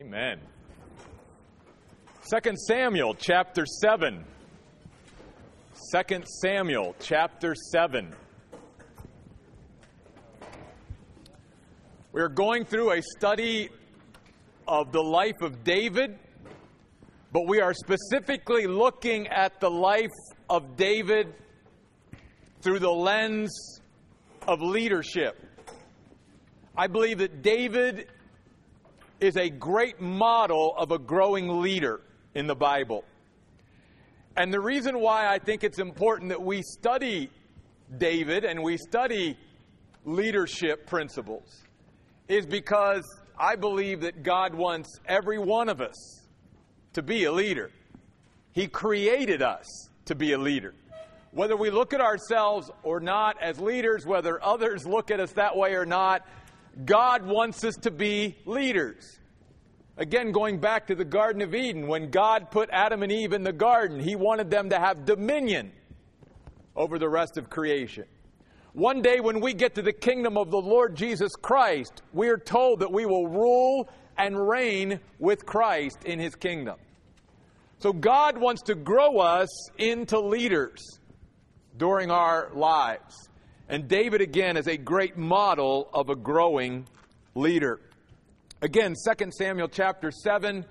Amen. 2 Samuel chapter 7. 2 Samuel chapter 7. We're going through a study of the life of David, but we are specifically looking at the life of David through the lens of leadership. I believe that David is a great model of a growing leader in the Bible. And the reason why I think it's important that we study David and we study leadership principles is because I believe that God wants every one of us to be a leader. He created us to be a leader. Whether we look at ourselves or not as leaders, whether others look at us that way or not, God wants us to be leaders. Again, going back to the Garden of Eden, when God put Adam and Eve in the garden, He wanted them to have dominion over the rest of creation. One day, when we get to the kingdom of the Lord Jesus Christ, we are told that we will rule and reign with Christ in His kingdom. So, God wants to grow us into leaders during our lives. And David, again, is a great model of a growing leader. Again, 2 Samuel chapter 7,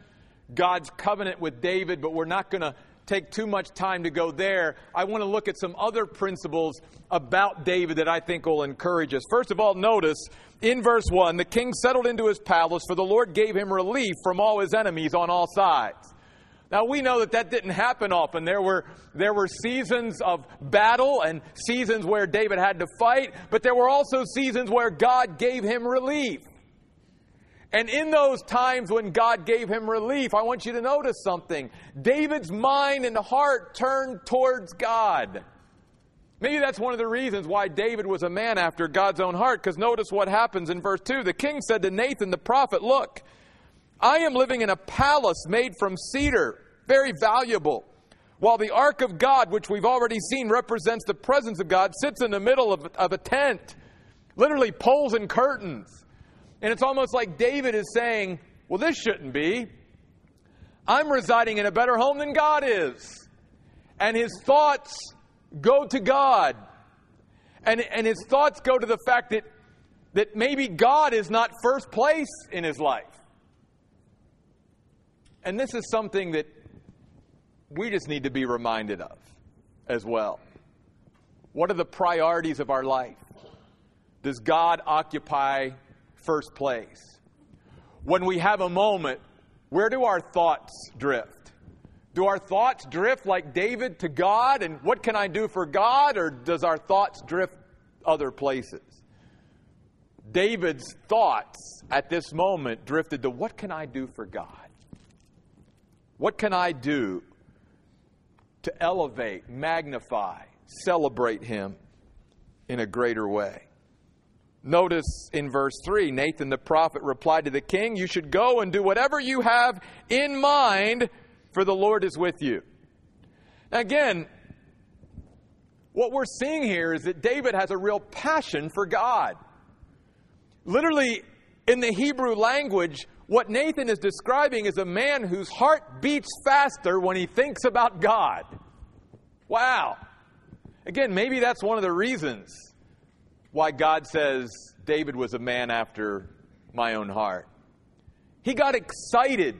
God's covenant with David, but we're not going to take too much time to go there. I want to look at some other principles about David that I think will encourage us. First of all, notice in verse 1 the king settled into his palace, for the Lord gave him relief from all his enemies on all sides. Now we know that that didn't happen often. There were, there were seasons of battle and seasons where David had to fight, but there were also seasons where God gave him relief. And in those times when God gave him relief, I want you to notice something. David's mind and heart turned towards God. Maybe that's one of the reasons why David was a man after God's own heart, because notice what happens in verse 2. The king said to Nathan the prophet, Look, I am living in a palace made from cedar, very valuable. While the ark of God, which we've already seen represents the presence of God, sits in the middle of, of a tent, literally poles and curtains. And it's almost like David is saying, Well, this shouldn't be. I'm residing in a better home than God is. And his thoughts go to God. And, and his thoughts go to the fact that, that maybe God is not first place in his life. And this is something that we just need to be reminded of as well. What are the priorities of our life? Does God occupy first place? When we have a moment, where do our thoughts drift? Do our thoughts drift like David to God and what can I do for God, or does our thoughts drift other places? David's thoughts at this moment drifted to what can I do for God? What can I do to elevate, magnify, celebrate Him in a greater way? Notice in verse 3, Nathan the prophet replied to the king, You should go and do whatever you have in mind, for the Lord is with you. Again, what we're seeing here is that David has a real passion for God. Literally, in the Hebrew language, what Nathan is describing is a man whose heart beats faster when he thinks about God. Wow. Again, maybe that's one of the reasons why God says David was a man after my own heart. He got excited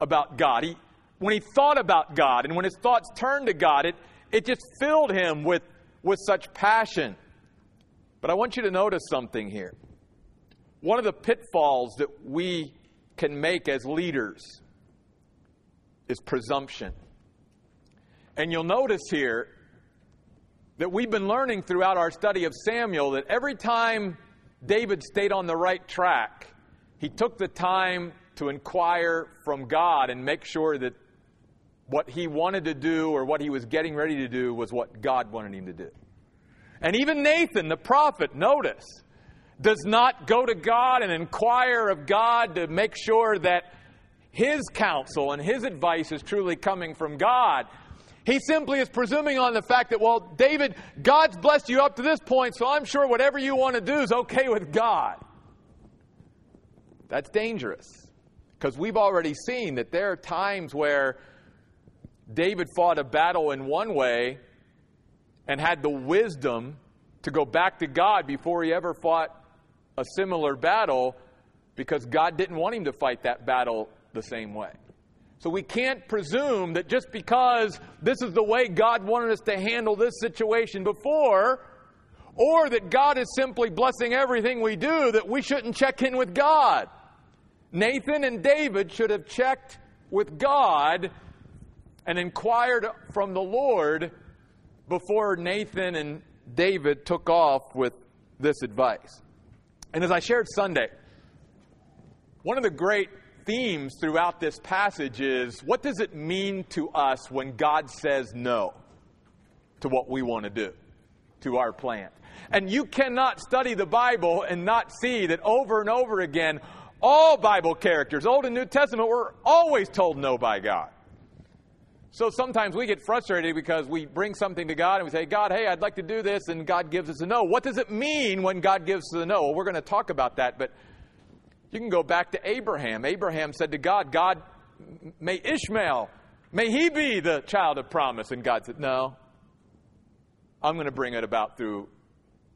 about God. He, when he thought about God and when his thoughts turned to God, it, it just filled him with, with such passion. But I want you to notice something here. One of the pitfalls that we can make as leaders is presumption. And you'll notice here that we've been learning throughout our study of Samuel that every time David stayed on the right track, he took the time to inquire from God and make sure that what he wanted to do or what he was getting ready to do was what God wanted him to do. And even Nathan, the prophet, notice, does not go to God and inquire of God to make sure that his counsel and his advice is truly coming from God. He simply is presuming on the fact that, well, David, God's blessed you up to this point, so I'm sure whatever you want to do is okay with God. That's dangerous. Because we've already seen that there are times where David fought a battle in one way and had the wisdom to go back to God before he ever fought a similar battle because God didn't want him to fight that battle the same way. So we can't presume that just because this is the way God wanted us to handle this situation before, or that God is simply blessing everything we do, that we shouldn't check in with God. Nathan and David should have checked with God and inquired from the Lord before Nathan and David took off with this advice. And as I shared Sunday, one of the great themes throughout this passage is what does it mean to us when God says no to what we want to do, to our plan? And you cannot study the Bible and not see that over and over again, all Bible characters, Old and New Testament, were always told no by God. So sometimes we get frustrated because we bring something to God and we say, God, hey, I'd like to do this, and God gives us a no. What does it mean when God gives us a no? Well, we're going to talk about that, but you can go back to Abraham. Abraham said to God, God, may Ishmael, may he be the child of promise. And God said, No, I'm going to bring it about through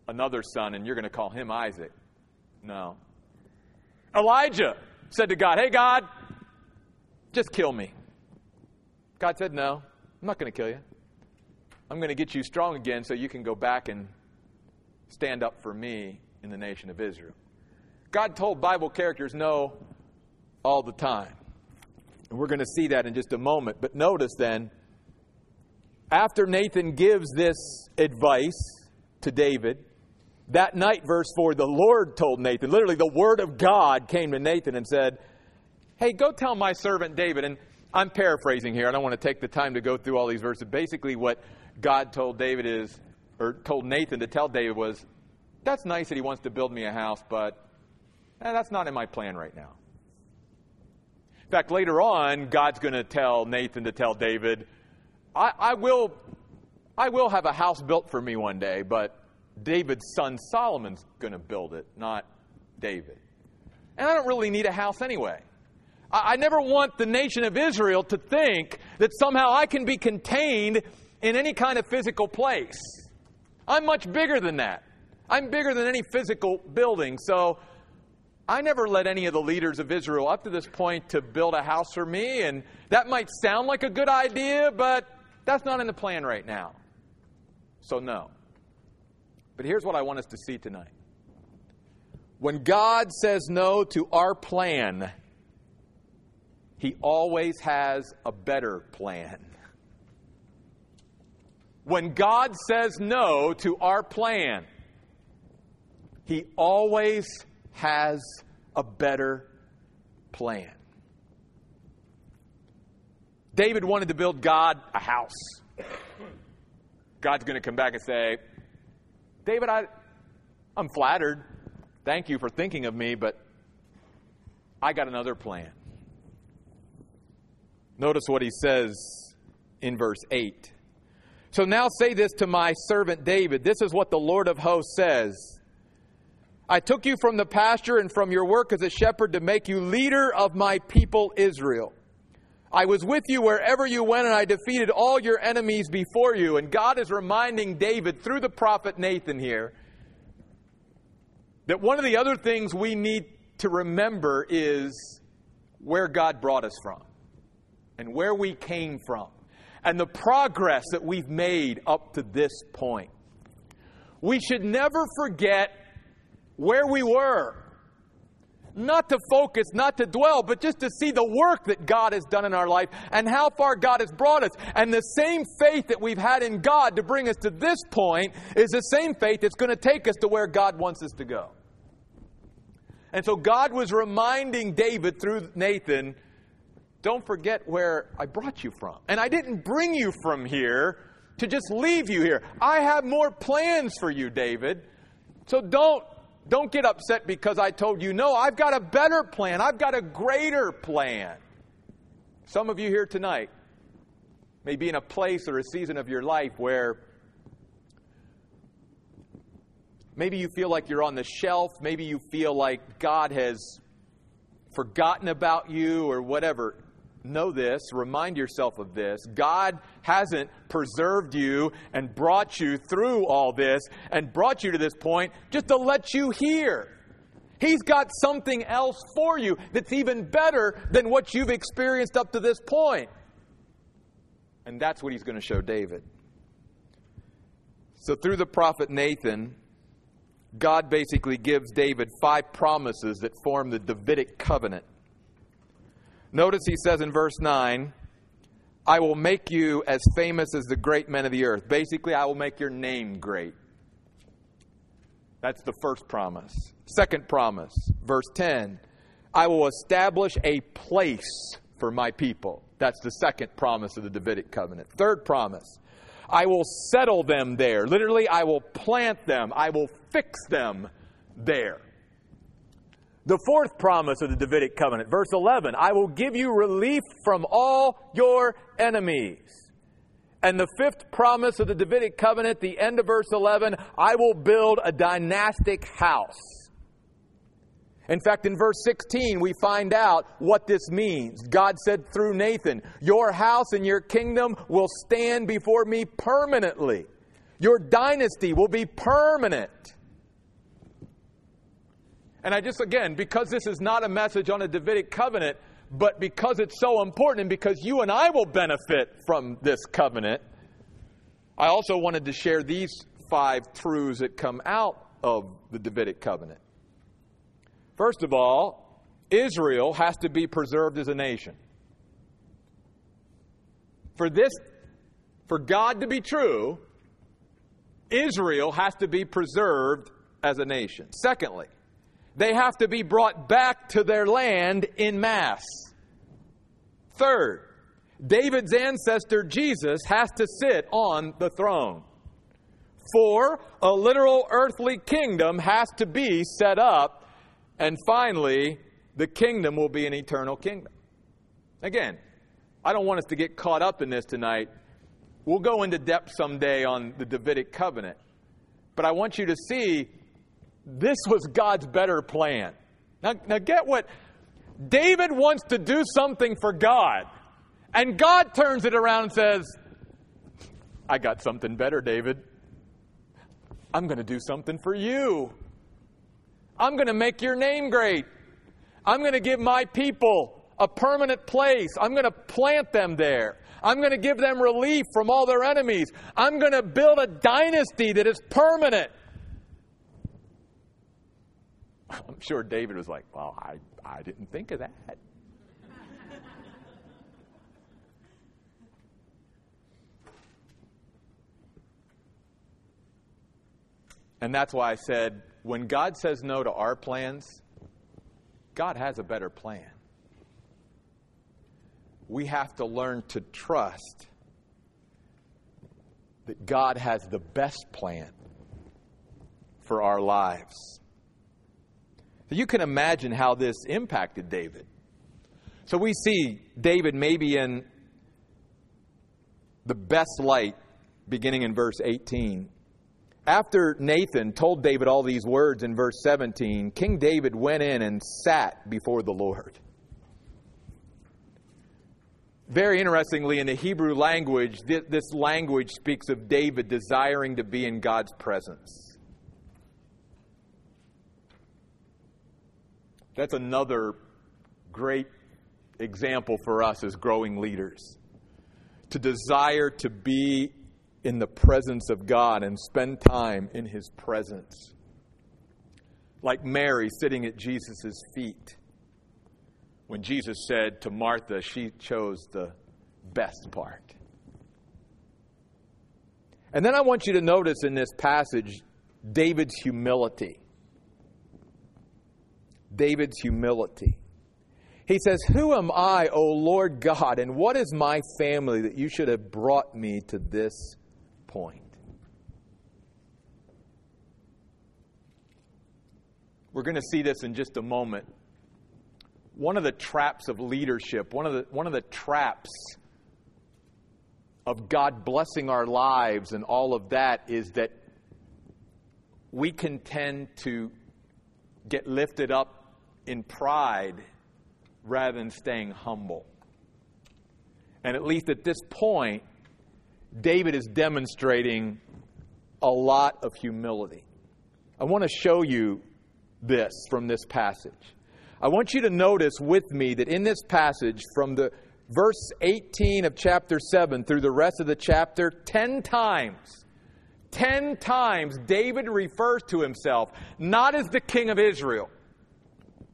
another son, and you're going to call him Isaac. No. Elijah said to God, Hey, God, just kill me. God said, No, I'm not going to kill you. I'm going to get you strong again so you can go back and stand up for me in the nation of Israel. God told Bible characters no all the time. And we're going to see that in just a moment. But notice then, after Nathan gives this advice to David, that night, verse 4, the Lord told Nathan, literally, the word of God came to Nathan and said, Hey, go tell my servant David. And I'm paraphrasing here. I don't want to take the time to go through all these verses. Basically, what God told David is, or told Nathan to tell David was, That's nice that he wants to build me a house, but Eh, that's not in my plan right now. In fact, later on, God's going to tell Nathan to tell David, I, I, will, I will have a house built for me one day, but David's son Solomon's going to build it, not David. And I don't really need a house anyway. I, never want the nation of Israel to think that somehow I can be contained in any kind of physical place. I'm much bigger than that. I'm bigger than any physical building. So I never led any of the leaders of Israel up to this point to build a house for me, and that might sound like a good idea, but that's not in the plan right now. So, no. But here's what I want us to see tonight. When God says no to our plan, He always has a better plan. When God says no to our plan, He always has a better plan. David wanted to build God a house. God's going to come back and say, David, I, I'm flattered. Thank you for thinking of me, but I got another plan. Notice what he says in verse 8. So now say this to my servant David. This is what the Lord of hosts says I took you from the pasture and from your work as a shepherd to make you leader of my people Israel. I was with you wherever you went, and I defeated all your enemies before you. And God is reminding David through the prophet Nathan here that one of the other things we need to remember is where God brought us from and where we came from and the progress that we've made up to this point. We should never forget where we were. Not to focus, not to dwell, but just to see the work that God has done in our life and how far God has brought us. And the same faith that we've had in God to bring us to this point is the same faith that's going to take us to where God wants us to go. And so God was reminding David through Nathan don't forget where I brought you from. And I didn't bring you from here to just leave you here. I have more plans for you, David. So don't don't get upset because I told you no. I've got a better plan. I've got a greater plan. Some of you here tonight may be in a place or a season of your life where maybe you feel like you're on the shelf. Maybe you feel like God has forgotten about you or whatever, know this, remind yourself of this. God hasn't preserved you and brought you through all this and brought you to this point just to let you hear. He's got something else for you that's even better than what you've experienced up to this point. And that's what he's going to show David. So, through the prophet Nathan, God basically gives David five promises that form the Davidic covenant. Notice he says in verse 9, I will make you as famous as the great men of the earth. Basically, I will make your name great. That's the first promise. Second promise, verse 10, I will establish a place for my people. That's the second promise of the Davidic covenant. Third promise, I will settle them there. Literally, I will plant them, I will fix them there. The fourth promise of the Davidic covenant, verse 11 I will give you relief from all your enemies. And the fifth promise of the Davidic covenant, the end of verse 11 I will build a dynastic house. In fact, in verse 16, we find out what this means. God said through Nathan, Your house and your kingdom will stand before me permanently. Your dynasty will be permanent. And I just, again, because this is not a message on a Davidic covenant, but because it's so important and because you and I will benefit from this covenant, I also wanted to share these five truths that come out of the Davidic covenant. First of all, Israel has to be preserved as a nation. For this, for God to be true, Israel has to be preserved as a nation. Secondly, they have to be brought back to their land in mass. Third, David's ancestor Jesus has to sit on the throne. Four, a literal earthly kingdom has to be set up. And finally, the kingdom will be an eternal kingdom. Again, I don't want us to get caught up in this tonight. We'll go into depth someday on the Davidic covenant. But I want you to see this was God's better plan. Now, now get what David wants to do something for God. And God turns it around and says, I got something better, David. I'm going to do something for you. I'm going to make your name great. I'm going to give my people a permanent place. I'm going to plant them there. I'm going to give them relief from all their enemies. I'm going to build a dynasty that is permanent. I'm sure David was like, Well, I, I didn't think of that. and that's why I said, when God says no to our plans, God has a better plan. We have to learn to trust that God has the best plan for our lives. You can imagine how this impacted David. So we see David maybe in the best light beginning in verse 18. After Nathan told David all these words in verse 17, King David went in and sat before the Lord. Very interestingly, in the Hebrew language, this language speaks of David desiring to be in God's presence. That's another great example for us as growing leaders. To desire to be in the presence of God and spend time in His presence. Like Mary sitting at Jesus' feet. When Jesus said to Martha, she chose the best part. And then I want you to notice in this passage David's humility. David's humility. He says, Who am I, O Lord God, and what is my family that you should have brought me to this point? We're going to see this in just a moment. One of the traps of leadership, one of the, one of the traps of God blessing our lives and all of that is that we can tend to get lifted up in pride rather than staying humble. And at least at this point, David is demonstrating a lot of humility. I want to show you this from this passage. I want you to notice with me that in this passage, from the verse 18 of chapter 7 through the rest of the chapter, 10 times, 10 times David refers to himself not as the king of Israel,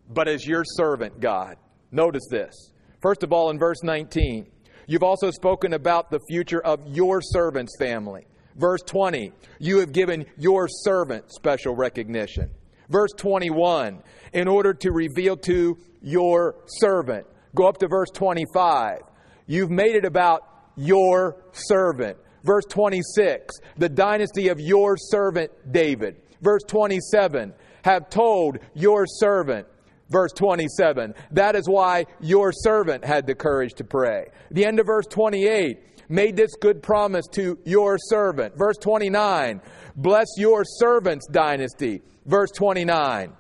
but as your servant, God. Notice this. First of all, in verse 19, you've also spoken about the future of your servant's family. Verse 20, you have given your servant special recognition. Verse 21, in order to reveal to your servant. Go up to verse 25. You've made it about your servant. Verse 26, the dynasty of your servant David. Verse 27, have told your servant. Verse 27, that is why your servant had the courage to pray. The end of verse 28, made this good promise to your servant. Verse 29, bless your servant's dynasty. Verse 29,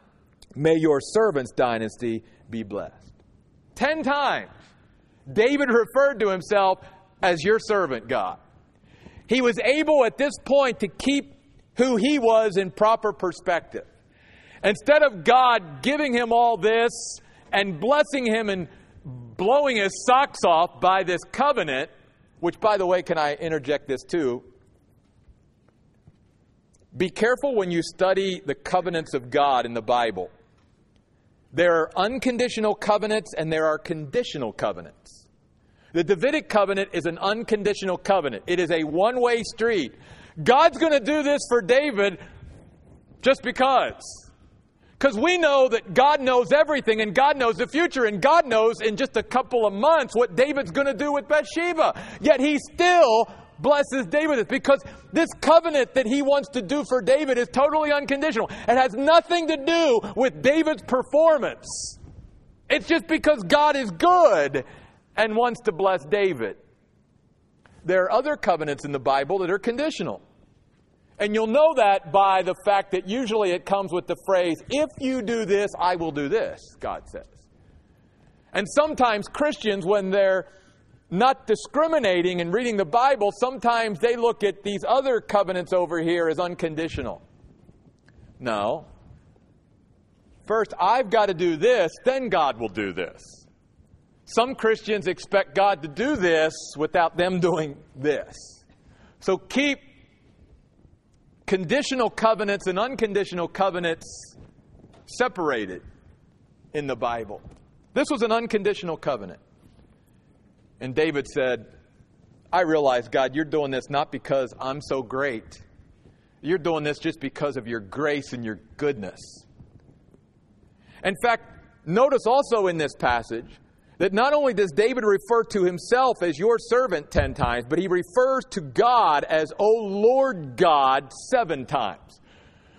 may your servant's dynasty be blessed. Ten times, David referred to himself as your servant, God. He was able at this point to keep who he was in proper perspective. Instead of God giving him all this and blessing him and blowing his socks off by this covenant, which, by the way, can I interject this too? Be careful when you study the covenants of God in the Bible. There are unconditional covenants and there are conditional covenants. The Davidic covenant is an unconditional covenant, it is a one way street. God's going to do this for David just because. Because we know that God knows everything and God knows the future and God knows in just a couple of months what David's going to do with Bathsheba. Yet he still blesses David because this covenant that he wants to do for David is totally unconditional. It has nothing to do with David's performance. It's just because God is good and wants to bless David. There are other covenants in the Bible that are conditional. And you'll know that by the fact that usually it comes with the phrase, if you do this, I will do this, God says. And sometimes Christians, when they're not discriminating and reading the Bible, sometimes they look at these other covenants over here as unconditional. No. First, I've got to do this, then God will do this. Some Christians expect God to do this without them doing this. So keep conditional covenants and unconditional covenants separated in the Bible. This was an unconditional covenant. And David said, I realize, God, you're doing this not because I'm so great. You're doing this just because of your grace and your goodness. In fact, notice also in this passage that not only does David refer to himself as your servant 10 times, but he refers to God as, O Lord God, seven times.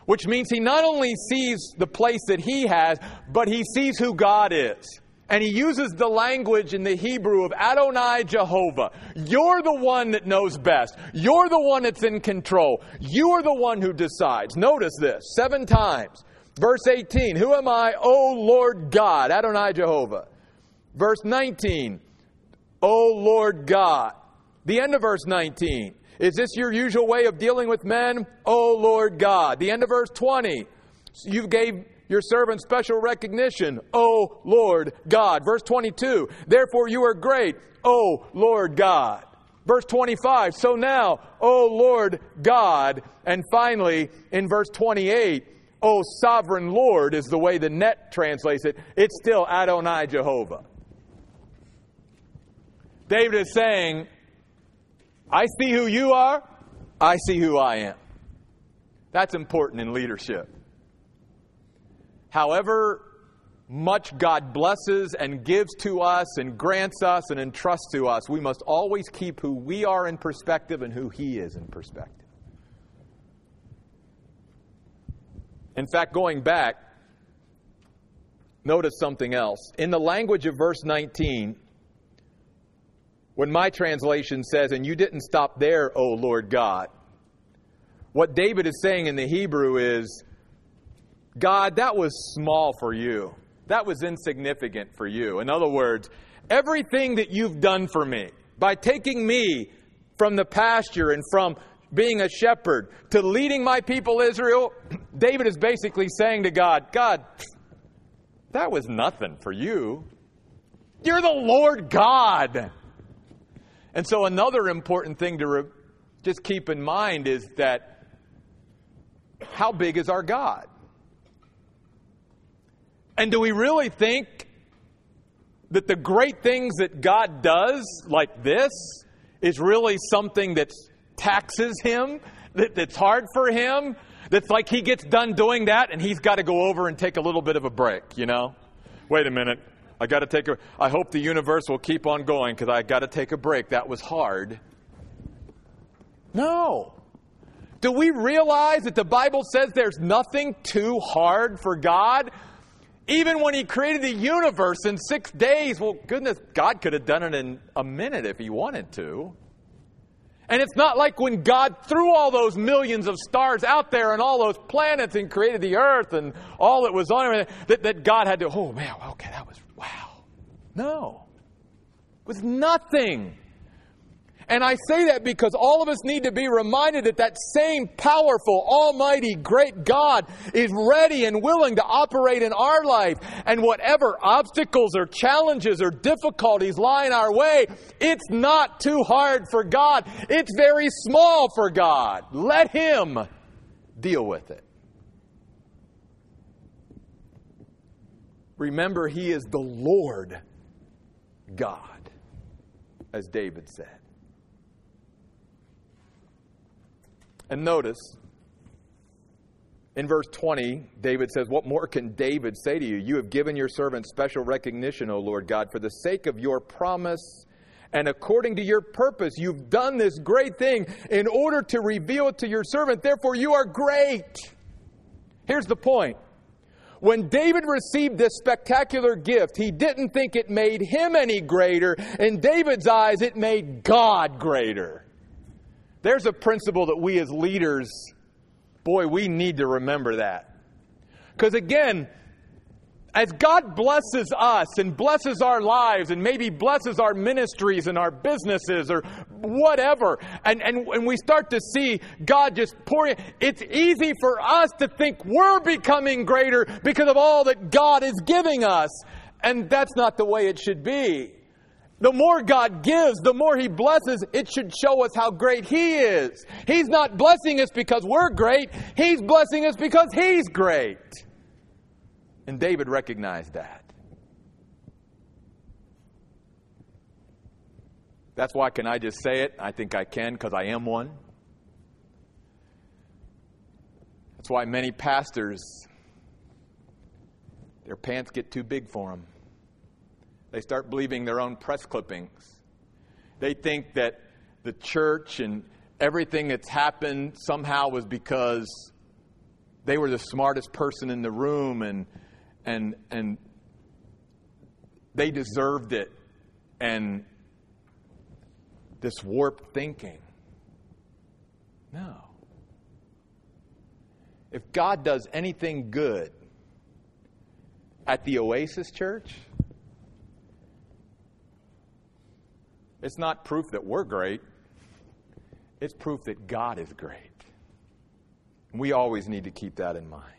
Which means he not only sees the place that he has, but he sees who God is. And he uses the language in the Hebrew of Adonai Jehovah. You're the one that knows best. You're the one that's in control. You are the one who decides. Notice this seven times. Verse 18 Who am I, O Lord God, Adonai Jehovah? Verse 19, O Lord God. The end of verse 19. Is this your usual way of dealing with men? O Lord God. The end of verse 20. You gave your servant special recognition. O Lord God. Verse 22. Therefore you are great. O Lord God. Verse 25. So now, O Lord God. And finally, in verse 28, O sovereign Lord is the way the net translates it. It's still Adonai Jehovah. David is saying, I see who you are, I see who I am. That's important in leadership. However much God blesses and gives to us and grants us and entrusts to us, we must always keep who we are in perspective and who He is in perspective. In fact, going back, notice something else. In the language of verse 19, when my translation says, and you didn't stop there, O Lord God, what David is saying in the Hebrew is, God, that was small for you. that was insignificant for you. In other words, everything that you've done for me by taking me from the pasture and from being a shepherd to leading my people Israel, David is basically saying to God, God, that was nothing for you. You're the Lord God. And so, another important thing to re- just keep in mind is that how big is our God? And do we really think that the great things that God does, like this, is really something that taxes him, that, that's hard for him, that's like he gets done doing that and he's got to go over and take a little bit of a break, you know? Wait a minute. I got to take a I hope the universe will keep on going cuz I got to take a break. That was hard. No. Do we realize that the Bible says there's nothing too hard for God? Even when He created the universe in six days, well, goodness, God could have done it in a minute if He wanted to. And it's not like when God threw all those millions of stars out there and all those planets and created the earth and all that was on it, that, that God had to, oh man, okay, that was, wow. No. It was nothing. And I say that because all of us need to be reminded that that same powerful, almighty, great God is ready and willing to operate in our life. And whatever obstacles or challenges or difficulties lie in our way, it's not too hard for God. It's very small for God. Let Him deal with it. Remember, He is the Lord God, as David said. And notice, in verse 20, David says, What more can David say to you? You have given your servant special recognition, O Lord God, for the sake of your promise and according to your purpose. You've done this great thing in order to reveal it to your servant. Therefore, you are great. Here's the point. When David received this spectacular gift, he didn't think it made him any greater. In David's eyes, it made God greater. There's a principle that we as leaders, boy, we need to remember that. Because again, as God blesses us and blesses our lives and maybe blesses our ministries and our businesses or whatever, and, and, and we start to see God just pouring, it's easy for us to think we're becoming greater because of all that God is giving us. And that's not the way it should be. The more God gives, the more He blesses, it should show us how great He is. He's not blessing us because we're great, He's blessing us because He's great. And David recognized that. That's why, can I just say it? I think I can because I am one. That's why many pastors, their pants get too big for them. They start believing their own press clippings. They think that the church and everything that's happened somehow was because they were the smartest person in the room and and and they deserved it and this warped thinking. No. If God does anything good at the Oasis Church, It's not proof that we're great, it's proof that God is great. We always need to keep that in mind.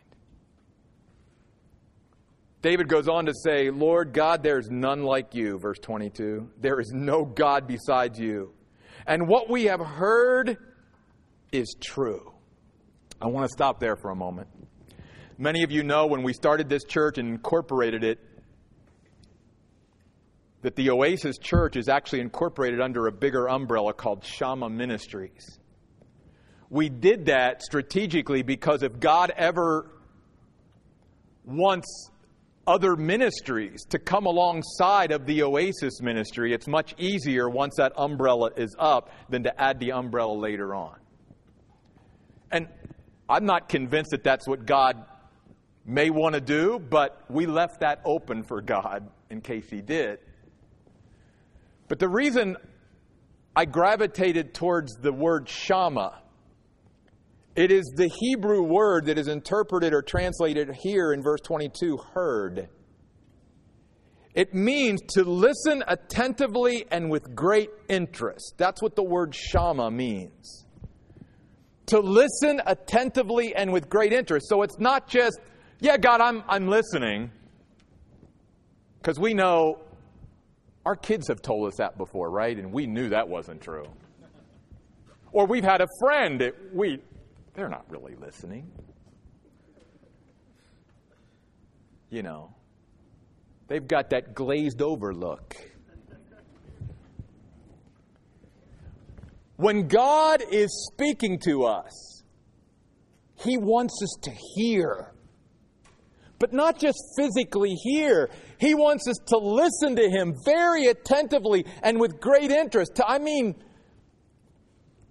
David goes on to say, Lord God, there's none like you, verse 22. There is no God besides you. And what we have heard is true. I want to stop there for a moment. Many of you know when we started this church and incorporated it, that the Oasis Church is actually incorporated under a bigger umbrella called Shama Ministries. We did that strategically because if God ever wants other ministries to come alongside of the Oasis ministry, it's much easier once that umbrella is up than to add the umbrella later on. And I'm not convinced that that's what God may want to do, but we left that open for God in case He did. But the reason I gravitated towards the word shama, it is the Hebrew word that is interpreted or translated here in verse 22, heard. It means to listen attentively and with great interest. That's what the word shama means. To listen attentively and with great interest. So it's not just, yeah, God, I'm, I'm listening. Because we know our kids have told us that before, right? And we knew that wasn't true. Or we've had a friend we, they're not really listening. You know, they've got that glazed over look. When God is speaking to us, He wants us to hear. But not just physically hear, He wants us to listen to Him very attentively and with great interest. I mean,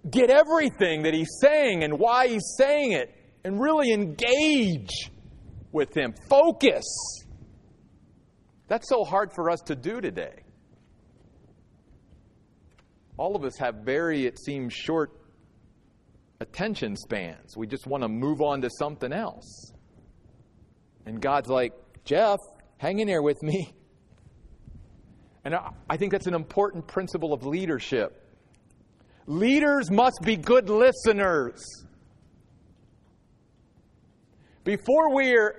get everything that He's saying and why He's saying it and really engage with Him. Focus. That's so hard for us to do today. All of us have very, it seems, short attention spans. We just want to move on to something else. And God's like, Jeff, hang in there with me. And I think that's an important principle of leadership. Leaders must be good listeners. Before we're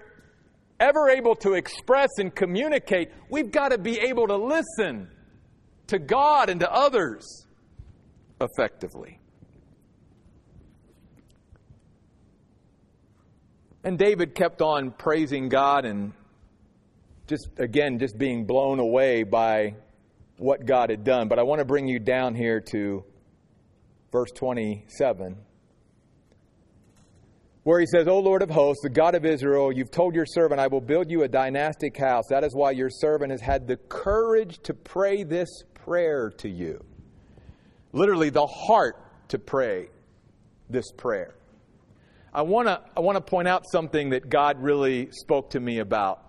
ever able to express and communicate, we've got to be able to listen to God and to others effectively. And David kept on praising God and just, again, just being blown away by what God had done. But I want to bring you down here to verse 27 where he says, O Lord of hosts, the God of Israel, you've told your servant, I will build you a dynastic house. That is why your servant has had the courage to pray this prayer to you. Literally, the heart to pray this prayer. I want to I want to point out something that God really spoke to me about.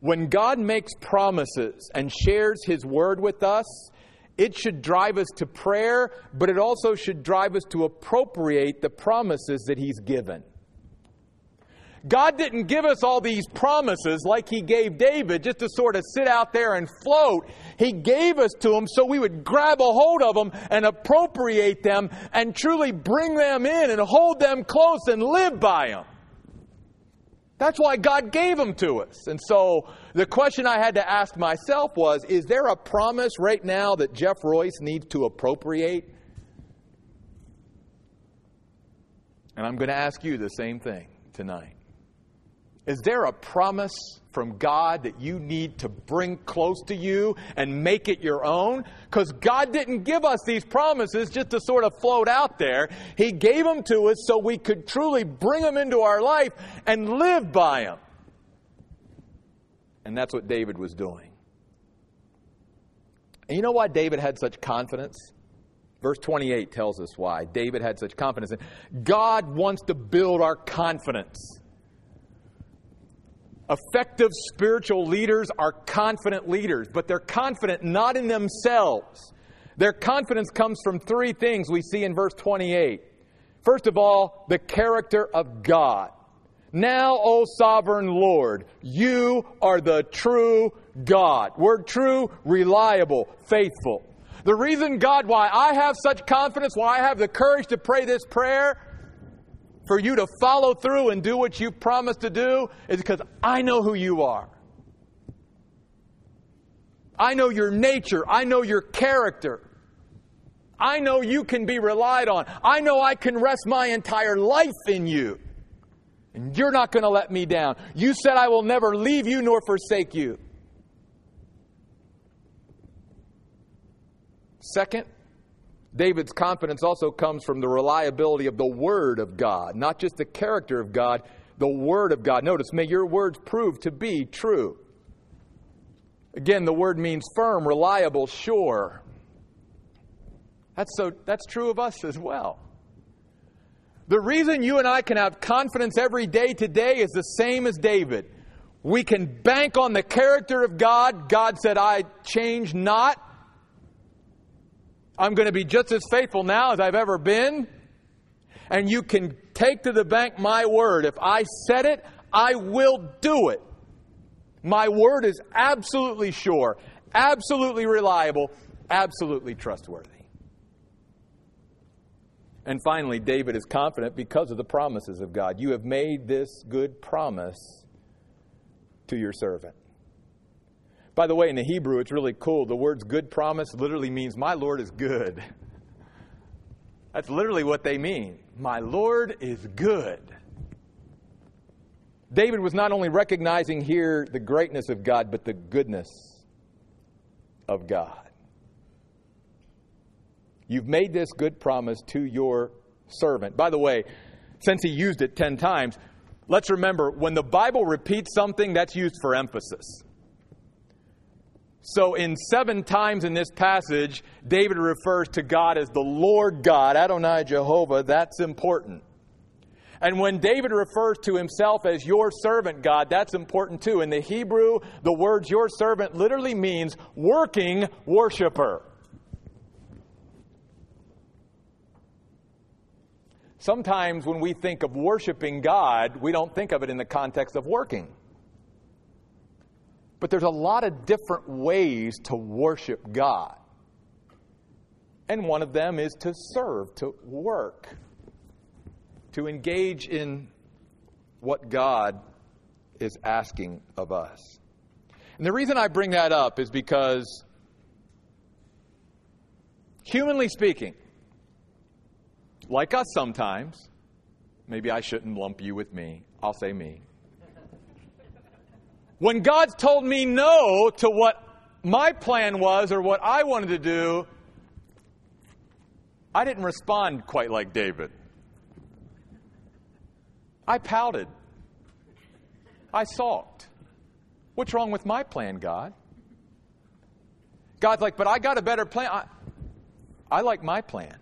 When God makes promises and shares his word with us, it should drive us to prayer, but it also should drive us to appropriate the promises that He's given. God didn't give us all these promises like He gave David just to sort of sit out there and float. He gave us to Him so we would grab a hold of them and appropriate them and truly bring them in and hold them close and live by them. That's why God gave them to us. And so the question I had to ask myself was Is there a promise right now that Jeff Royce needs to appropriate? And I'm going to ask you the same thing tonight. Is there a promise from God that you need to bring close to you and make it your own? Because God didn't give us these promises just to sort of float out there. He gave them to us so we could truly bring them into our life and live by them. And that's what David was doing. And you know why David had such confidence? Verse 28 tells us why David had such confidence. God wants to build our confidence. Effective spiritual leaders are confident leaders, but they're confident not in themselves. Their confidence comes from three things we see in verse 28. First of all, the character of God. Now, O sovereign Lord, you are the true God. Word true, reliable, faithful. The reason, God, why I have such confidence, why I have the courage to pray this prayer, for you to follow through and do what you've promised to do is because I know who you are. I know your nature. I know your character. I know you can be relied on. I know I can rest my entire life in you. And you're not going to let me down. You said I will never leave you nor forsake you. Second, David's confidence also comes from the reliability of the Word of God, not just the character of God, the Word of God. Notice, may your words prove to be true. Again, the word means firm, reliable, sure. That's, so, that's true of us as well. The reason you and I can have confidence every day today is the same as David. We can bank on the character of God. God said, I change not. I'm going to be just as faithful now as I've ever been. And you can take to the bank my word. If I said it, I will do it. My word is absolutely sure, absolutely reliable, absolutely trustworthy. And finally, David is confident because of the promises of God. You have made this good promise to your servant. By the way, in the Hebrew, it's really cool. The words good promise literally means my Lord is good. That's literally what they mean. My Lord is good. David was not only recognizing here the greatness of God, but the goodness of God. You've made this good promise to your servant. By the way, since he used it 10 times, let's remember when the Bible repeats something, that's used for emphasis. So, in seven times in this passage, David refers to God as the Lord God, Adonai Jehovah. That's important. And when David refers to himself as your servant, God, that's important too. In the Hebrew, the words your servant literally means working worshiper. Sometimes when we think of worshiping God, we don't think of it in the context of working. But there's a lot of different ways to worship God. And one of them is to serve, to work, to engage in what God is asking of us. And the reason I bring that up is because, humanly speaking, like us sometimes, maybe I shouldn't lump you with me, I'll say me. When God's told me no to what my plan was or what I wanted to do, I didn't respond quite like David. I pouted. I sulked. What's wrong with my plan, God? God's like, but I got a better plan. I, I like my plan.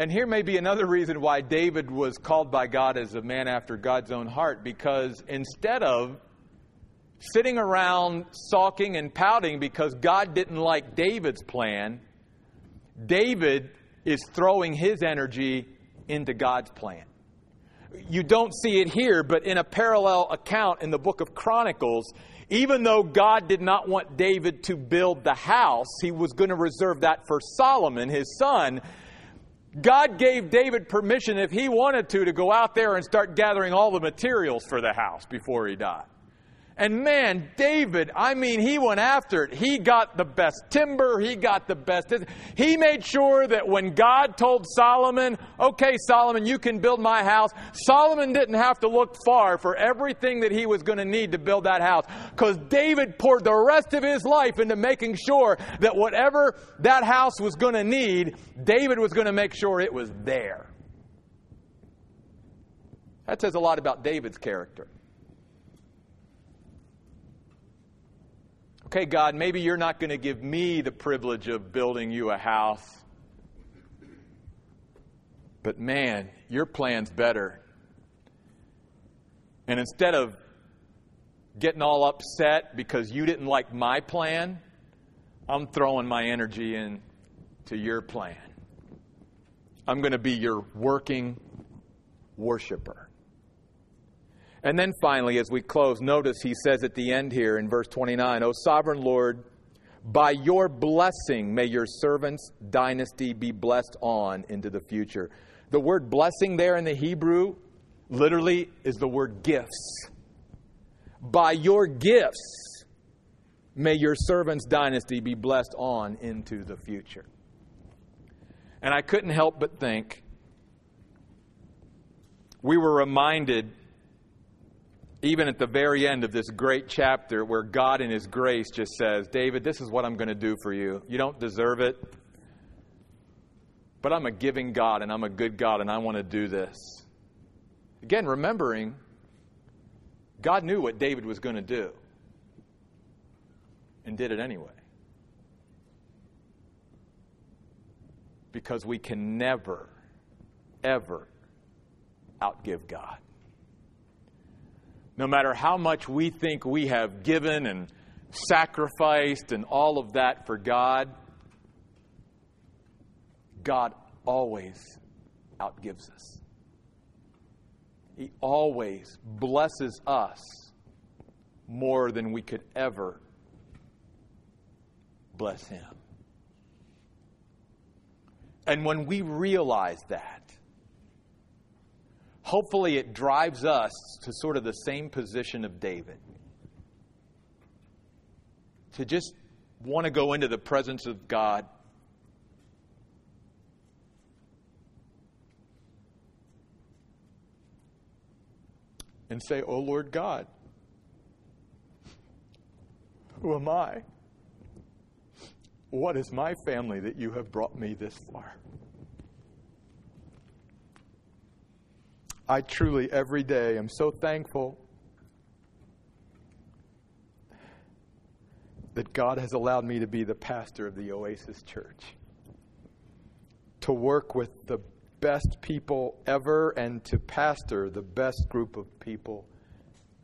And here may be another reason why David was called by God as a man after God's own heart, because instead of sitting around sulking and pouting because God didn't like David's plan, David is throwing his energy into God's plan. You don't see it here, but in a parallel account in the book of Chronicles, even though God did not want David to build the house, he was going to reserve that for Solomon, his son. God gave David permission, if he wanted to, to go out there and start gathering all the materials for the house before he died. And man, David, I mean, he went after it. He got the best timber. He got the best. He made sure that when God told Solomon, okay, Solomon, you can build my house, Solomon didn't have to look far for everything that he was going to need to build that house. Because David poured the rest of his life into making sure that whatever that house was going to need, David was going to make sure it was there. That says a lot about David's character. Okay, God, maybe you're not going to give me the privilege of building you a house. But man, your plan's better. And instead of getting all upset because you didn't like my plan, I'm throwing my energy into your plan. I'm going to be your working worshiper. And then finally, as we close, notice he says at the end here in verse 29 O sovereign Lord, by your blessing may your servant's dynasty be blessed on into the future. The word blessing there in the Hebrew literally is the word gifts. By your gifts may your servant's dynasty be blessed on into the future. And I couldn't help but think we were reminded even at the very end of this great chapter where God in His grace just says, David, this is what I'm going to do for you. You don't deserve it, but I'm a giving God and I'm a good God and I want to do this. Again, remembering God knew what David was going to do and did it anyway. Because we can never, ever outgive God no matter how much we think we have given and sacrificed and all of that for God, God always outgives us. He always blesses us more than we could ever bless Him. And when we realize that, hopefully it drives us to sort of the same position of David. To just want to go into the presence of God. And say, Oh Lord God, who am I? What is my family that you have brought me this far? I truly, every day, am so thankful that God has allowed me to be the pastor of the Oasis Church, to work with the best people ever, and to pastor the best group of people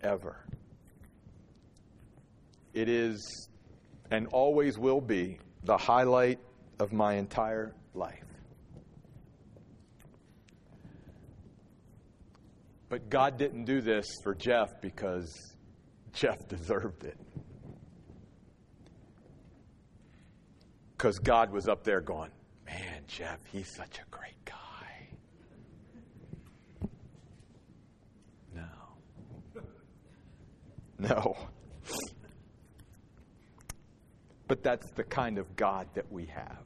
ever. It is and always will be the highlight of my entire life. But God didn't do this for Jeff because Jeff deserved it. Because God was up there going, Man, Jeff, he's such a great guy. No. No. But that's the kind of God that we have.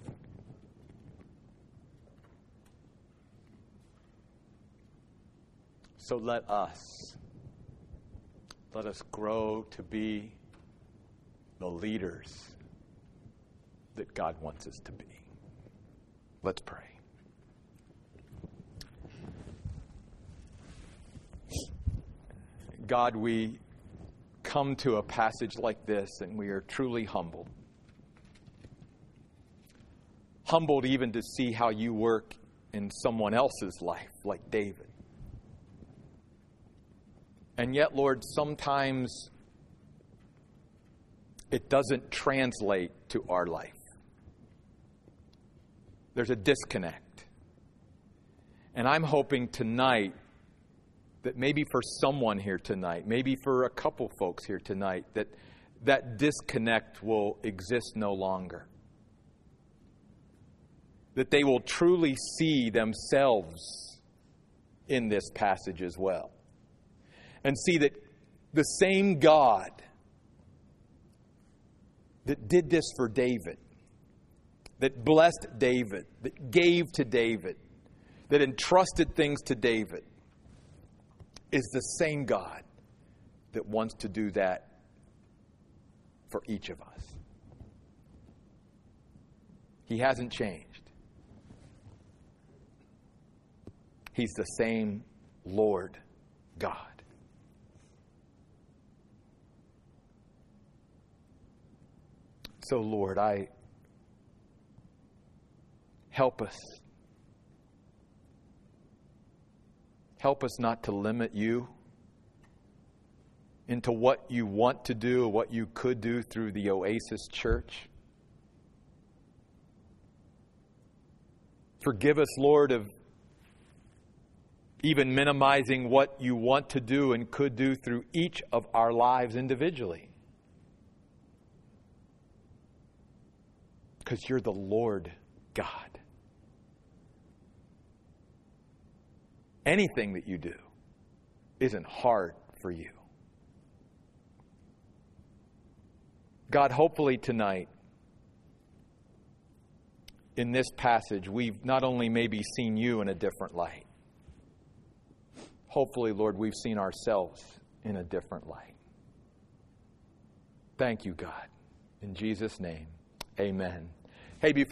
So let us, let us grow to be the leaders that God wants us to be. Let's pray. God, we come to a passage like this and we are truly humbled humbled even to see how you work in someone else's life, like David. And yet, Lord, sometimes it doesn't translate to our life. There's a disconnect. And I'm hoping tonight that maybe for someone here tonight, maybe for a couple folks here tonight, that that disconnect will exist no longer that they will truly see themselves in this passage as well. And see that the same God that did this for David, that blessed David, that gave to David, that entrusted things to David, is the same God that wants to do that for each of us. He hasn't changed. He's the same Lord God. So, Lord, I help us. Help us not to limit you into what you want to do, what you could do through the Oasis Church. Forgive us, Lord, of even minimizing what you want to do and could do through each of our lives individually. Because you're the Lord God. Anything that you do isn't hard for you. God, hopefully tonight, in this passage, we've not only maybe seen you in a different light, hopefully, Lord, we've seen ourselves in a different light. Thank you, God. In Jesus' name, amen. Hey, before